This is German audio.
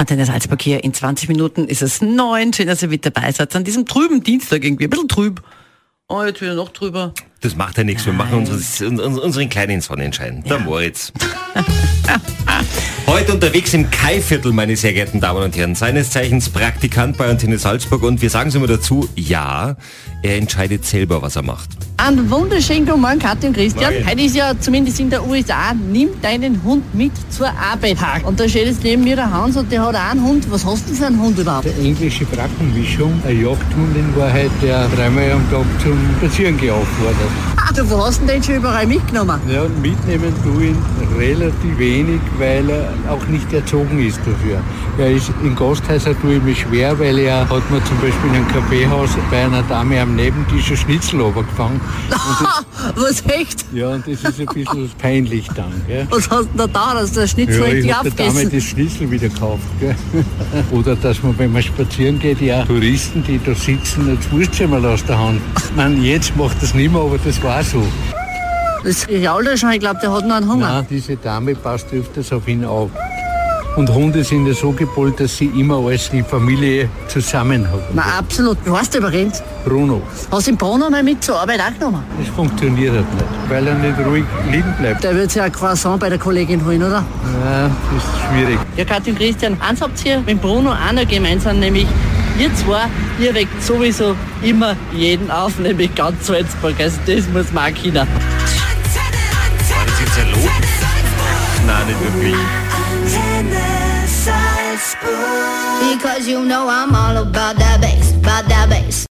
Antenne Salzburg hier. In 20 Minuten ist es neun. Schön, dass ihr mit dabei seid. An diesem trüben Dienstag irgendwie. Ein bisschen trüb. Oh, jetzt wieder noch drüber. Das macht ja nichts. Wir machen unseren, unseren kleinen Sonnenschein. Der Moritz. Heute unterwegs im Kai-Viertel, meine sehr geehrten Damen und Herren. Seines Zeichens Praktikant bei Antenne Salzburg. Und wir sagen es immer dazu, ja, er entscheidet selber, was er macht. Einen wunderschönen guten Morgen, Kathi und Christian. Morgen. Heute ist ja zumindest in der USA, nimm deinen Hund mit zur Arbeit. Und da steht jetzt neben mir der Hans und der hat auch einen Hund. Was hast du für einen Hund überhaupt? Eine englische Brackenmischung, ein Jagdhund in Wahrheit, der dreimal am Tag zum Spazieren aufordert. Ah, du, wo hast du den schon überall mitgenommen? Ja, und mitnehmen tue ihn relativ wenig, weil er auch nicht erzogen ist dafür. Er ist in Gasthäusern tue ich mich schwer, weil er hat mir zum Beispiel in einem Kaffeehaus bei einer Dame am Nebentisch ein Schnitzel runtergefangen. Was echt? Ja, und das ist ein bisschen peinlich dann. Gell? Was hast du denn da da, dass der Schnitzel Ja, ich habe der Dame das Schnitzel wieder gekauft. Gell? Oder dass man, wenn man spazieren geht, ja Touristen, die da sitzen, das Wurstzimmer aus der Hand. Ich meine, jetzt macht das nicht mehr, aber das war so. Das jault er schon, ich glaube, der hat noch einen Hunger. Nein, diese Dame passt öfters auf ihn auf. Und Hunde sind ja so gepolt, dass sie immer als die Familie zusammenhalten. Na, absolut. Du hast übrigens, Bruno, hast du den Bruno mal mit zur Arbeit auch genommen? das funktioniert halt nicht, weil er nicht ruhig liegen bleibt. Der wird sich ein Croissant bei der Kollegin holen, oder? Ja, das ist schwierig. Ja, Kathi und Christian, eins habt ihr mit Bruno auch noch gemeinsam, nämlich ihr zwei, ihr weckt sowieso immer jeden auf, nämlich ganz Salzburg. Also das muss man auch können. Wirklich. Because you know I'm all about that bass, about that bass.